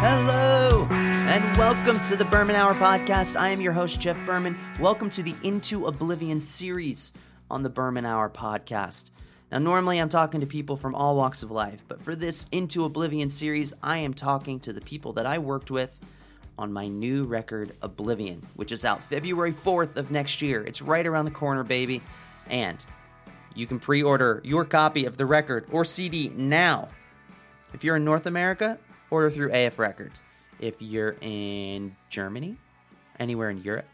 Hello, and welcome to the Berman Hour podcast. I am your host, Jeff Berman. Welcome to the Into Oblivion series on the Berman Hour podcast. Now, normally I'm talking to people from all walks of life, but for this Into Oblivion series, I am talking to the people that I worked with on my new record, Oblivion, which is out February 4th of next year. It's right around the corner, baby. And you can pre order your copy of the record or CD now. If you're in North America, order through AF Records. If you're in Germany, anywhere in Europe,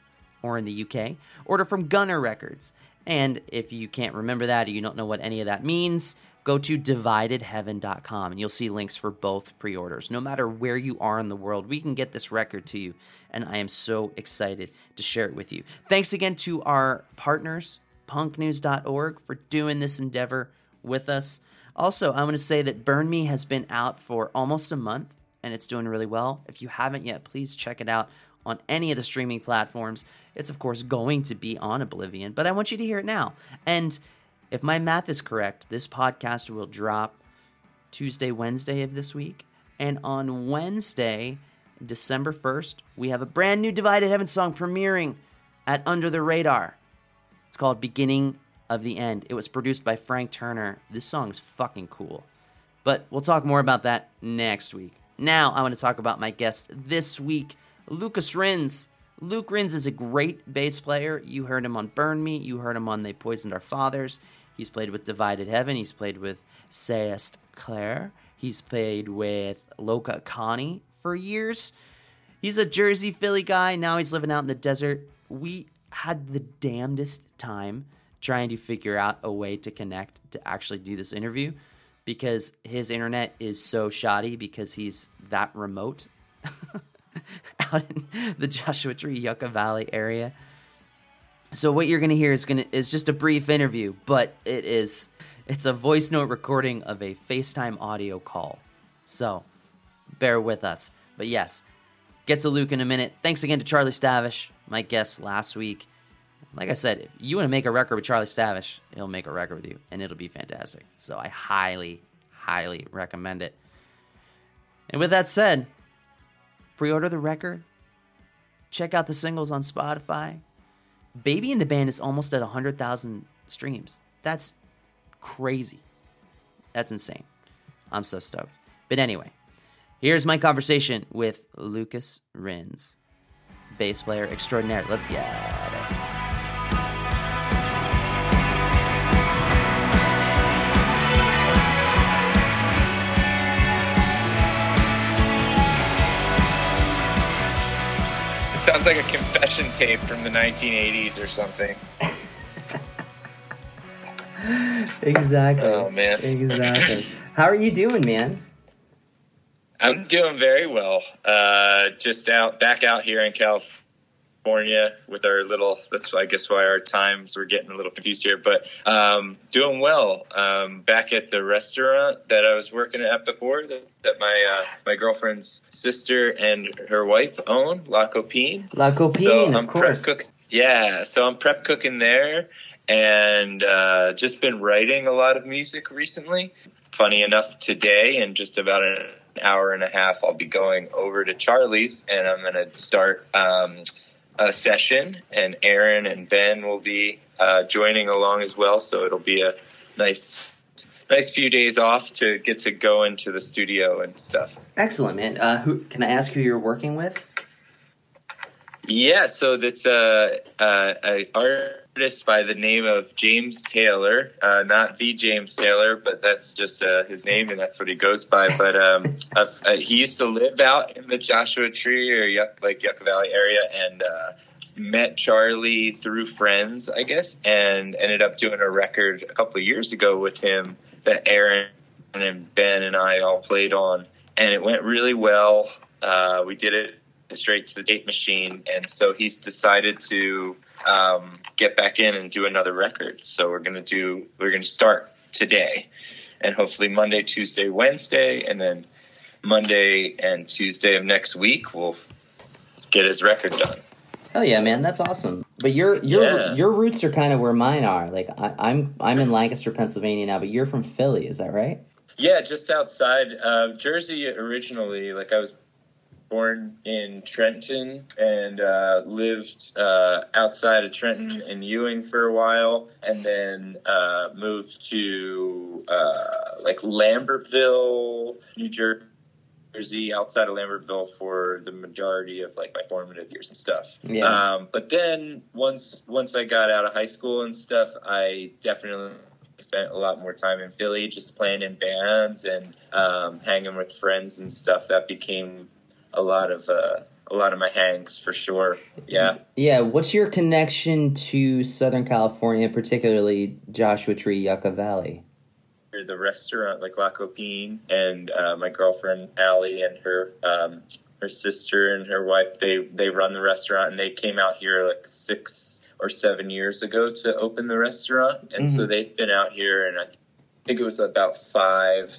or in the UK, order from Gunner Records. And if you can't remember that or you don't know what any of that means, go to dividedheaven.com and you'll see links for both pre orders. No matter where you are in the world, we can get this record to you. And I am so excited to share it with you. Thanks again to our partners, punknews.org, for doing this endeavor with us. Also, I'm going to say that Burn Me has been out for almost a month and it's doing really well. If you haven't yet, please check it out on any of the streaming platforms. It's, of course, going to be on Oblivion, but I want you to hear it now. And if my math is correct, this podcast will drop Tuesday, Wednesday of this week. And on Wednesday, December 1st, we have a brand new Divided Heaven song premiering at Under the Radar. It's called Beginning of the End. It was produced by Frank Turner. This song is fucking cool. But we'll talk more about that next week. Now, I want to talk about my guest this week, Lucas Rinz. Luke Rinz is a great bass player. You heard him on Burn Me. You heard him on They Poisoned Our Fathers. He's played with Divided Heaven. He's played with Sayest Claire. He's played with Low Cut Connie for years. He's a Jersey Philly guy. Now he's living out in the desert. We had the damnedest time trying to figure out a way to connect to actually do this interview because his internet is so shoddy because he's that remote out in the Joshua Tree Yucca Valley area. So what you're gonna hear is gonna is just a brief interview, but it is it's a voice note recording of a FaceTime audio call. So bear with us. But yes, get to Luke in a minute. Thanks again to Charlie Stavish, my guest last week. Like I said, if you want to make a record with Charlie Stavish, he'll make a record with you, and it'll be fantastic. So I highly, highly recommend it. And with that said, pre order the record, check out the singles on Spotify. Baby in the Band is almost at 100,000 streams. That's crazy. That's insane. I'm so stoked. But anyway, here's my conversation with Lucas Rinz, bass player extraordinaire. Let's get it. Sounds like a confession tape from the 1980s or something. exactly. Oh, man. Exactly. How are you doing, man? I'm doing very well. Uh, just out, back out here in California with our little. That's I guess why our times were getting a little confused here, but um, doing well. Um, back at the restaurant that I was working at before, that, that my uh, my girlfriend's sister and her wife own, La Copine. La Copine, So of course. prep cook. Yeah, so I'm prep cooking there, and uh, just been writing a lot of music recently. Funny enough, today in just about an hour and a half, I'll be going over to Charlie's, and I'm going to start um, a session, and Aaron and Ben will be uh, joining along as well. So it'll be a nice, nice few days off to get to go into the studio and stuff. Excellent, man. Uh, who can I ask who you're working with? Yeah, so that's a, a, a artist by the name of James Taylor, uh, not the James Taylor, but that's just uh, his name, and that's what he goes by. But um, uh, he used to live out in the Joshua Tree or Yuck, like Yucca Valley area, and uh, met Charlie through friends, I guess, and ended up doing a record a couple of years ago with him that Aaron and Ben and I all played on, and it went really well. Uh, we did it straight to the tape machine, and so he's decided to um, get back in and do another record. So we're gonna do we're gonna start today, and hopefully Monday, Tuesday, Wednesday, and then Monday and Tuesday of next week we'll get his record done. Hell yeah, man, that's awesome. But your your Yeah. your roots are kind of where mine are. Like I, I'm I'm in Lancaster, Pennsylvania now, but you're from Philly, is that right? Yeah, just outside uh, Jersey originally. Like I was born in Trenton and uh, lived uh, outside of Trenton in Ewing for a while, and then uh, moved to uh, like Lambertville, New Jersey, outside of Lambertville for the majority of like my formative years and stuff. Yeah. Um, but then once once I got out of high school and stuff, I definitely spent a lot more time in Philly, just playing in bands and um, hanging with friends and stuff. That became a lot of uh, a lot of my hangs for sure. Yeah. Yeah. What's your connection to Southern California, particularly Joshua Tree, Yucca Valley? The restaurant, like La Copine, and uh, my girlfriend Allie and her um, her sister and her wife, they they run the restaurant, and they came out here like six or seven years ago to open the restaurant, and so they've been out here, and I think it was about five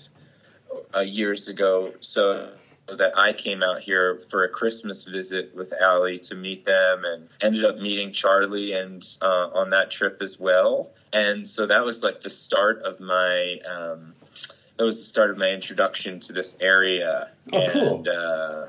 uh, years ago. So that I came out here for a Christmas visit with Allie to meet them, and ended up meeting Charlie and uh, on that trip as well. And so that was like the start of my. Um, that was the start of my introduction to this area. Oh, and, cool. Uh,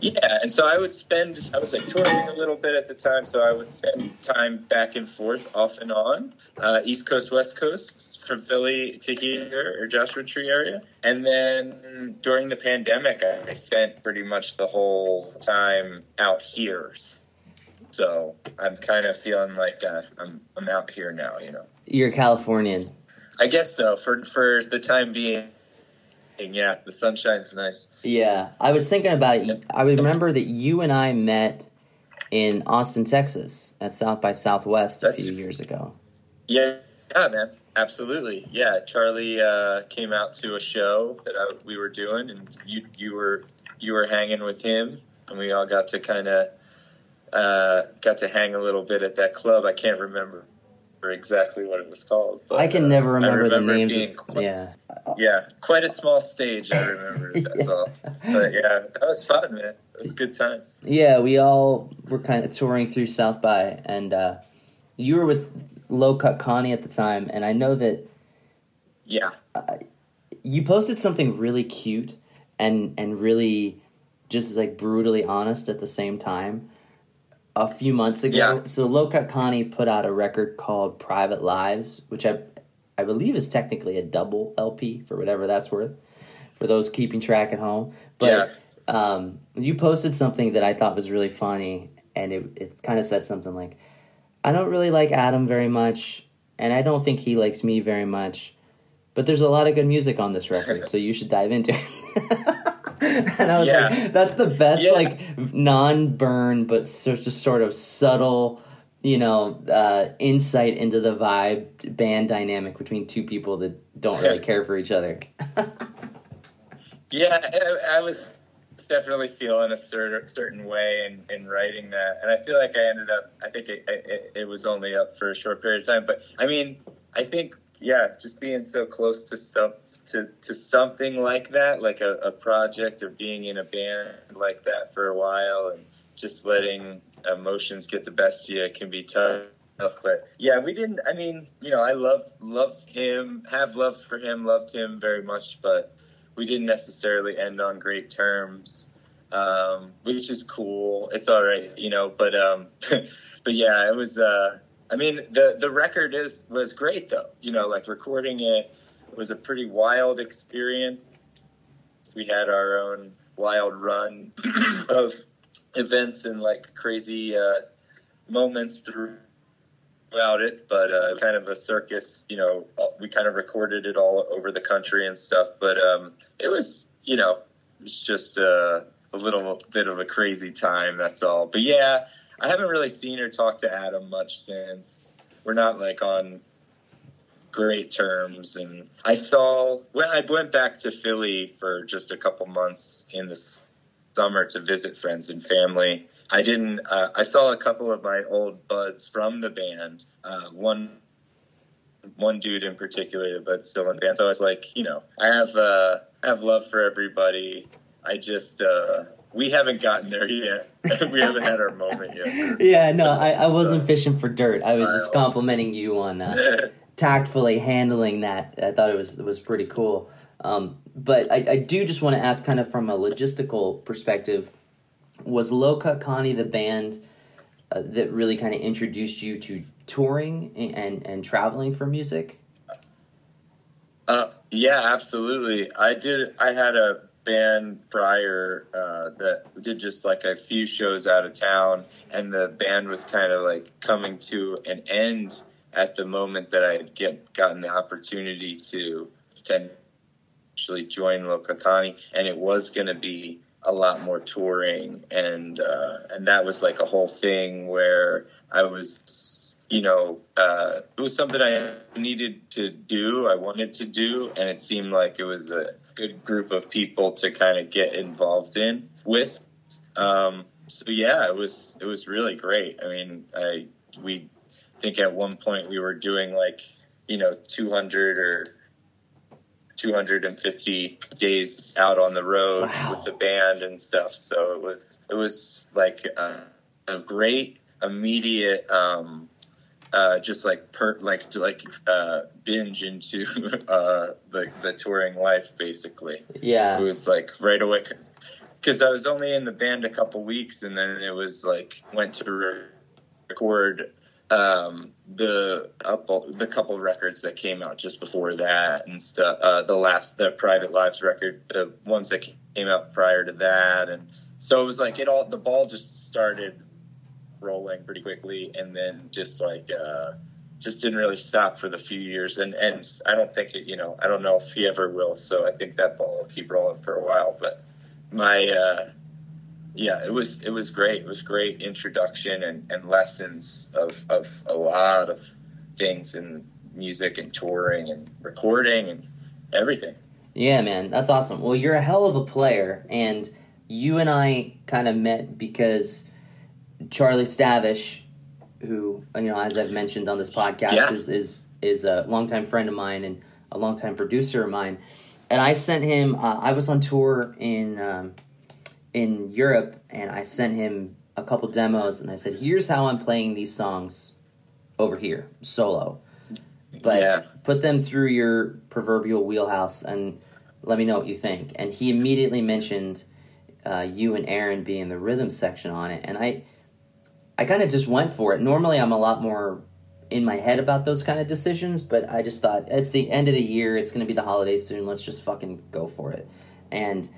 yeah, and so I would spend, I was like touring a little bit at the time, so I would spend time back and forth off and on, uh, East Coast, West Coast, from Philly to here or Joshua Tree area. And then during the pandemic, I, spent pretty much the whole time out here. So I'm kind of feeling like uh, I'm, I'm out here now, you know. You're Californian. I guess so, for, for the time being. Yeah, the sunshine's nice. Yeah, I was thinking about it. I remember that you and I met in Austin, Texas, at South by Southwest a few years ago. Yeah, yeah, man, absolutely. Yeah, Charlie uh, came out to a show that I, we were doing, and you you were you were hanging with him, and we all got to kind of uh, got to hang a little bit at that club. I can't remember exactly what it was called. But, I can uh, never remember, the remember it names. quite- yeah, yeah, quite a small stage. I remember. That's all. But yeah, that was fun, man. It was good times. yeah. We all were kind of touring through South by, and uh, you were with Low Cut Connie at the time, and I know that Yeah, you posted something really cute and and really just like brutally honest at the same time a few months ago. Yeah. So Low Cut Connie put out a record called Private Lives, which I I believe is technically a double LP for whatever that's worth for those keeping track at home. But um, you posted something that I thought was really funny, and it it kind of said something like, "I don't really like Adam very much, and I don't think he likes me very much." But there's a lot of good music on this record, so you should dive into it. and I was Yeah. like, that's the best, Yeah. like, non burn, but so- just sort of subtle, you know, uh, insight into the vibe band dynamic between two people that don't really care for each other. Yeah, I, I was definitely feeling a certain certain way in, in writing that, and I feel like I ended up. I think it, it, it was only up for a short period of time, but I mean, I think yeah, just being so close to stuff to to something like that, like a, a project or being in a band like that for a while, and just letting emotions get the best of you can be tough. But yeah, we didn't. I mean, you know, I love love him, have love for him, loved him very much, but we didn't necessarily end on great terms, um, which is cool. It's all right, you know. But um, but yeah, it was. Uh, I mean, the the record is was great though. You know, like recording it was a pretty wild experience. We had our own wild run of events and like crazy uh, moments throughout it, but uh, kind of a circus. You know, we kind of recorded it all over the country and stuff. But um, it was, you know, it's just uh, a little bit of a crazy time. That's all. But yeah, I haven't really seen or talked to Adam much since. We're not like on great terms, and I saw when I went back to Philly for just a couple months in the summer to visit friends and family. I didn't. Uh, I saw a couple of my old buds from the band. Uh, one, one dude in particular, but still in the band. So I was like, you know, I have uh, I have love for everybody. I just uh, we haven't gotten there yet. we haven't had our moment yet. yeah, no, I, I wasn't So- fishing for dirt. I was just I- complimenting you on uh, tactfully handling that. I thought it was it was pretty cool. Um, but I, I do just want to ask, kind of from a logistical perspective, was Low Cut Connie the band uh, that really kind of introduced you to touring and and traveling for music? Uh, yeah, absolutely. I did. I had a band prior uh, that did just like a few shows out of town, and the band was kind of like coming to an end at the moment that I had get gotten the opportunity to potentially join Low Cut Connie, and it was going to be a lot more touring, and uh, and that was like a whole thing where I was you know, uh, it was something I needed to do, I wanted to do, and it seemed like it was a good group of people to kind of get involved in with. Um, so yeah, it was it was really great. I mean, I we think at one point we were doing like you know 200 or 250 days out on the road wow. with the band and stuff. So it was it was like a, a great immediate um, uh, just like per like to like uh, binge into uh, the the touring life basically. Yeah, it was like right away because I was only in the band a couple weeks, and then it was like went to record um, the the couple records that came out just before that and stuff. Uh, the last the Private Lives record, the ones that came out prior to that, and so it was like it all the ball just started rolling pretty quickly, and then just like uh, just didn't really stop for the few years. And and I don't think it, you know, I don't know if he ever will. So I think that ball will keep rolling for a while. But my uh, yeah, it was it was great. It was great introduction and, and lessons of of a lot of things in music and touring and recording and everything. Yeah, man, that's awesome. Well, you're a hell of a player, and you and I kind of met because Charlie Stavish, who you know, as I've mentioned on this podcast, yeah. is is is a longtime friend of mine and a longtime producer of mine. And I sent him. Uh, I was on tour in um, in Europe, and I sent him a couple demos, and I said, "Here's how I'm playing these songs over here, solo." But yeah. put them through your proverbial wheelhouse and let me know what you think. And he immediately mentioned uh, you and Aaron being the rhythm section on it, and I I kind of just went for it. Normally, I'm a lot more in my head about those kind of decisions, but I just thought it's the end of the year. It's going to be the holidays soon. Let's just fucking go for it. And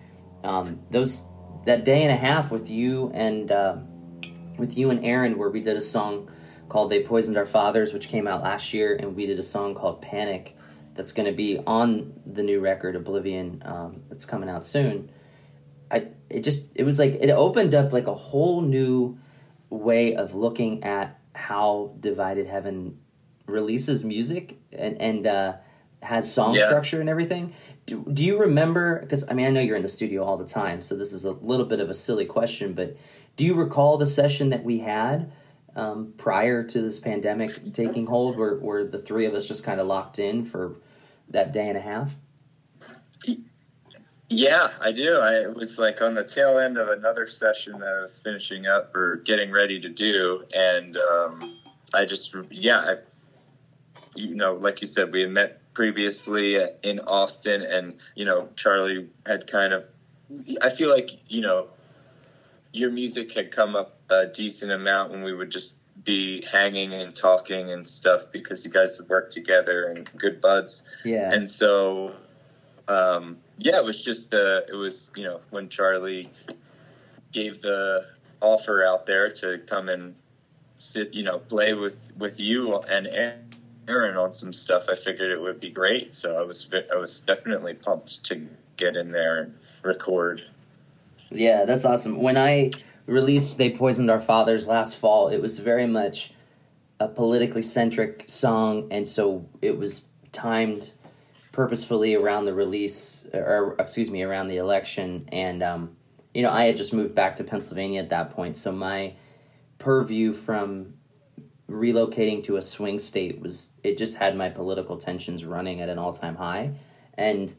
um, those that day and a half with you and uh, with you and Aaron, where we did a song called "They Poisoned Our Fathers," which came out last year, and we did a song called "Panic." That's going to be on the new record Oblivion. Um, that's coming out soon. I it just it was like it opened up like a whole new way of looking at how Divided Heaven releases music and and uh, has song yeah. structure and everything. Do, do you remember? Because I mean, I know you're in the studio all the time, so this is a little bit of a silly question, but do you recall the session that we had um, prior to this pandemic taking hold, where where the three of us just kind of locked in for that day and a half? Yeah, I do. I was like on the tail end of another session that I was finishing up or getting ready to do, and um, I just yeah, I, you know, like you said, we had met previously in Austin, and you know, Charlie had kind of. I feel like you know, your music had come up a decent amount when we would just be hanging and talking and stuff because you guys have worked together and good buds. Yeah, and so. Um, yeah, it was just uh, it was you know when Charlie gave the offer out there to come and sit, you know, play with with you and Aaron on some stuff. I figured it would be great, so I was I was definitely pumped to get in there and record. Yeah, that's awesome. When I released "They Poisoned Our Fathers" last fall, it was very much a politically centric song, and so it was timed purposefully around the release, or excuse me, around the election. And, um, you know, I had just moved back to Pennsylvania at that point. So my purview from relocating to a swing state was, it just had my political tensions running at an all time high. And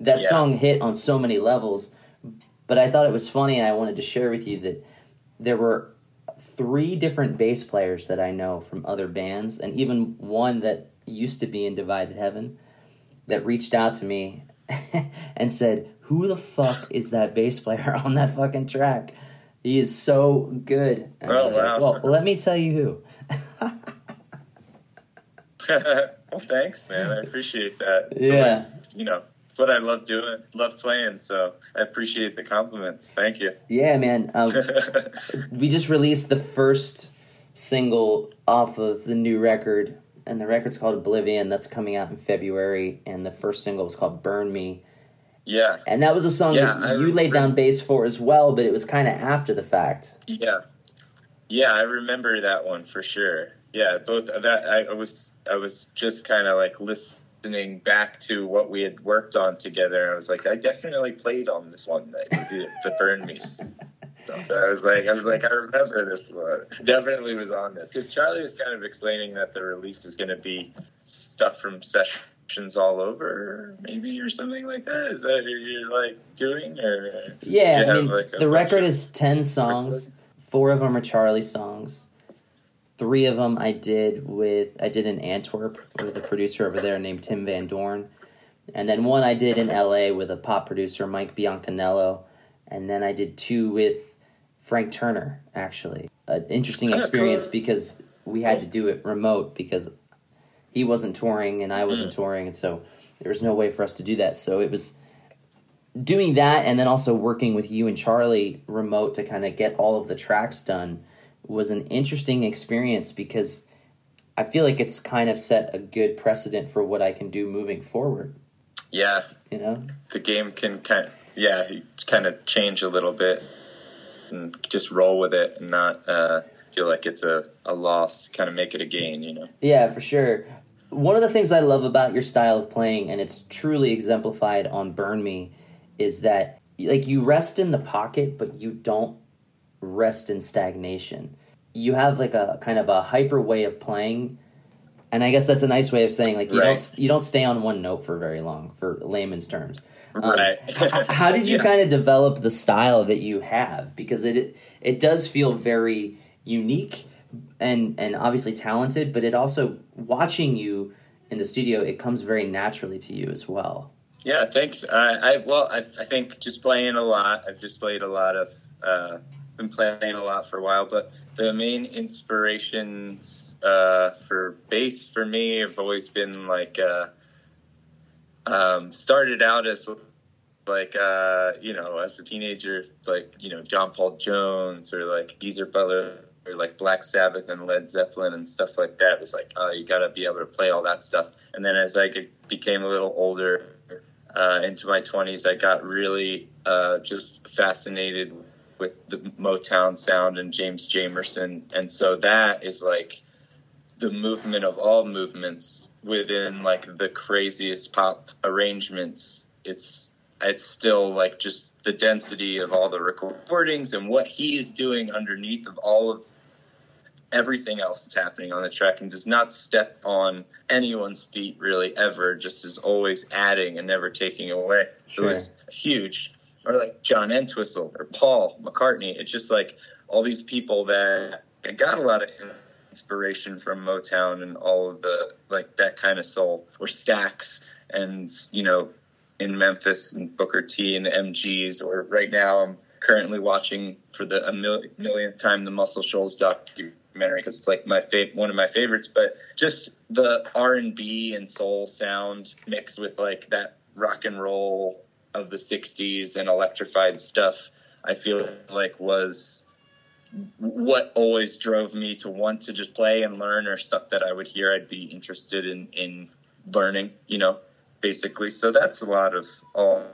that yeah. song hit on so many levels. But I thought it was funny, and I wanted to share with you that there were three different bass players that I know from other bands, and even one that used to be in Divided Heaven that reached out to me and said, "Who the fuck is that bass player on that fucking track? He is so good." And Oh, was like, wow. well, let me tell you who. well, thanks, man. I appreciate that. It's Yeah. always, you know, it's what I love doing, love playing. So I appreciate the compliments. Thank you. Yeah, man. Um, we just released the first single off of the new record, and the record's called Oblivion. That's coming out in February, and the first single was called "Burn Me." yeah, And that was a song Yeah, that you laid down bass for as well, but it was kind of after the fact. yeah, yeah. I remember that one for sure. Yeah, both of that. I, was, I was just kind of like listening back to what we had worked on together. I was like, I definitely played on this one, that the Burn Me. So I was like, I was like, I remember this one. Definitely was on this because Charlie was kind of explaining that the release is going to be stuff from sessions all over, maybe or something like that. Is that what you're like doing or? Yeah, I mean, like, the record is 10 songs. Four of them are Charlie songs. Three of them I did with, I did in Antwerp with a producer over there named Tim Van Dorn. And then one I did in LA with a pop producer, Mike Biancanello. And then I did two with Frank Turner, actually. An interesting experience because we had to do it remote because he wasn't touring and I wasn't mm. touring. And so there was no way for us to do that. So it was doing that and then also working with you and Charlie remote to kind of get all of the tracks done was an interesting experience because I feel like it's kind of set a good precedent for what I can do moving forward, Yeah, you know? the game can kind of, yeah kind of change a little bit and just roll with it and not uh, feel like it's a, a loss kind of make it a gain you know Yeah, for sure. One of the things I love about your style of playing, and it's truly exemplified on Burn Me, is that like you rest in the pocket, but you don't rest in stagnation. You have like a kind of a hyper way of playing, and I guess that's a nice way of saying like you Right. don't you don't stay on one note for very long, for layman's terms. Um, right h- how did you Yeah. kind of develop the style that you have? Because it it does feel very unique and and obviously talented, but it also watching you in the studio, it comes very naturally to you as well. Yeah, thanks. I, I well, I, I think just playing a lot. I've just played a lot of, uh, been playing a lot for a while. But the main inspirations uh, for bass for me have always been like, uh, um, started out as like, uh, you know, as a teenager, like you know, John Paul Jones or like Geezer Butler or like Black Sabbath and Led Zeppelin and stuff like that. It was like, oh, you got to be able to play all that stuff. And then as I became a little older, uh, into my 20s, I got really uh, just fascinated with the Motown sound and James Jamerson. And so that is like the movement of all movements within like the craziest pop arrangements. It's it's still like just the density of all the recordings and what he's doing underneath of all of everything else that's happening on the track and does not step on anyone's feet really ever just is always adding and never taking away Sure. it was huge or like john entwistle or paul mccartney it's just like all these people that I got a lot of inspiration from motown and all of the like that kind of soul or Stax and you know in memphis and booker t and the mgs or right now i'm currently watching for the a mil- millionth time the muscle shoals documentary because it's like my one of my favorites but just the r&b and soul sound mixed with like that rock and roll of the 60s and electrified stuff i feel like was what always drove me to want to just play and learn or stuff that i would hear i'd be interested in in learning you know basically. So that's a lot of all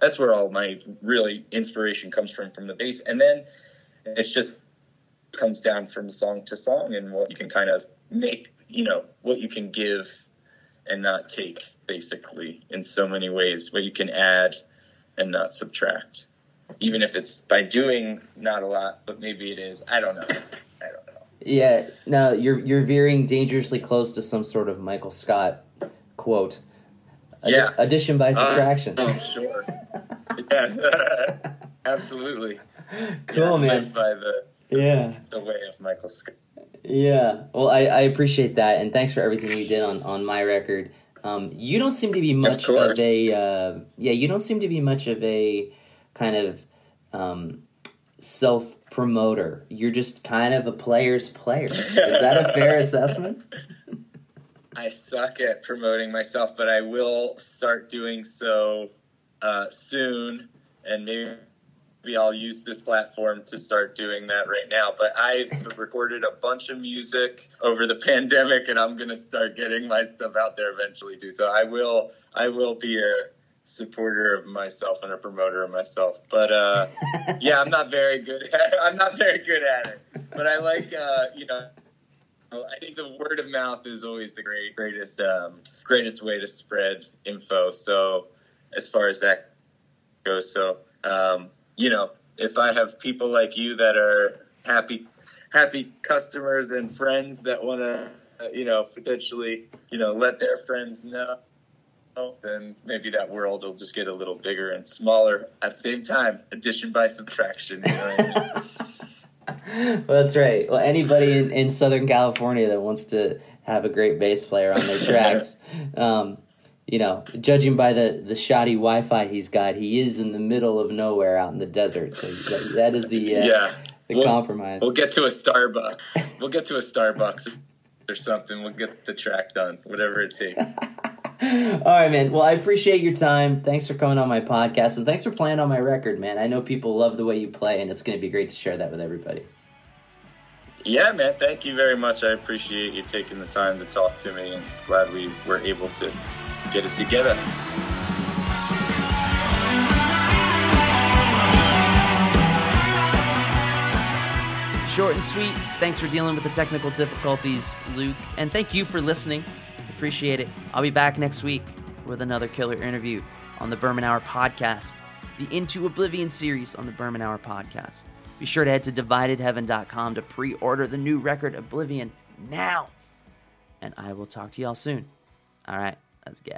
that's where all my really inspiration comes from from the bass. And then it's just comes down from song to song and what you can kind of make you know what you can give and not take basically in so many ways what you can add and not subtract even if it's by doing not a lot but maybe it is i don't know i don't know Yeah, no, you're you're veering dangerously close to some sort of Michael Scott quote. Addi- Yeah. addition by Uh, subtraction. oh sure yeah absolutely cool, Yeah, man. by the Yeah. the way of michael scott Yeah. Well, I, I appreciate that, and thanks for everything you did on, on my record. Um, you don't seem to be much of, of a uh, yeah. You don't seem to be much of a kind of um, self promoter. You're just kind of a player's player. Is that a fair assessment? I suck at promoting myself, but I will start doing so uh, soon, and maybe I'll use this platform to start doing that right now. But I've recorded a bunch of music over the pandemic, and I'm gonna start getting my stuff out there eventually too. So I will, I will be a supporter of myself and a promoter of myself. But uh, yeah, I'm not very good. At, I'm not very good at it. But I like, uh, you know. I think the word of mouth is always the great, greatest, um, greatest way to spread info. So, as far as that goes, so um, you know, if I have people like you that are happy, happy customers and friends that want to, uh, you know, potentially, you know, let their friends know, then maybe that world will just get a little bigger and smaller at the same time. Addition by subtraction. You know well, that's right. Well, anybody in, in Southern California that wants to have a great bass player on their tracks, um, you know, judging by the the shoddy Wi-Fi he's got, he is in the middle of nowhere out in the desert. So that, that is the uh, yeah the we'll, compromise. We'll get to a Starbucks. we'll get to a Starbucks or something. We'll get the track done, whatever it takes. All right, man. Well, I appreciate your time. Thanks for coming on my podcast, and thanks for playing on my record, man. I know people love the way you play, and it's going to be great to share that with everybody. Yeah, man. Thank you very much. I appreciate you taking the time to talk to me, and glad we were able to get it together. Short and sweet. Thanks for dealing with the technical difficulties, Luke. And thank you for listening. Appreciate it. I'll be back next week with another killer interview on the Berman Hour podcast, the Into Oblivion series on the Berman Hour podcast. Be sure to head to dividedheaven.com to pre order the new record Oblivion now. And I will talk to y'all soon. All right. Let's go.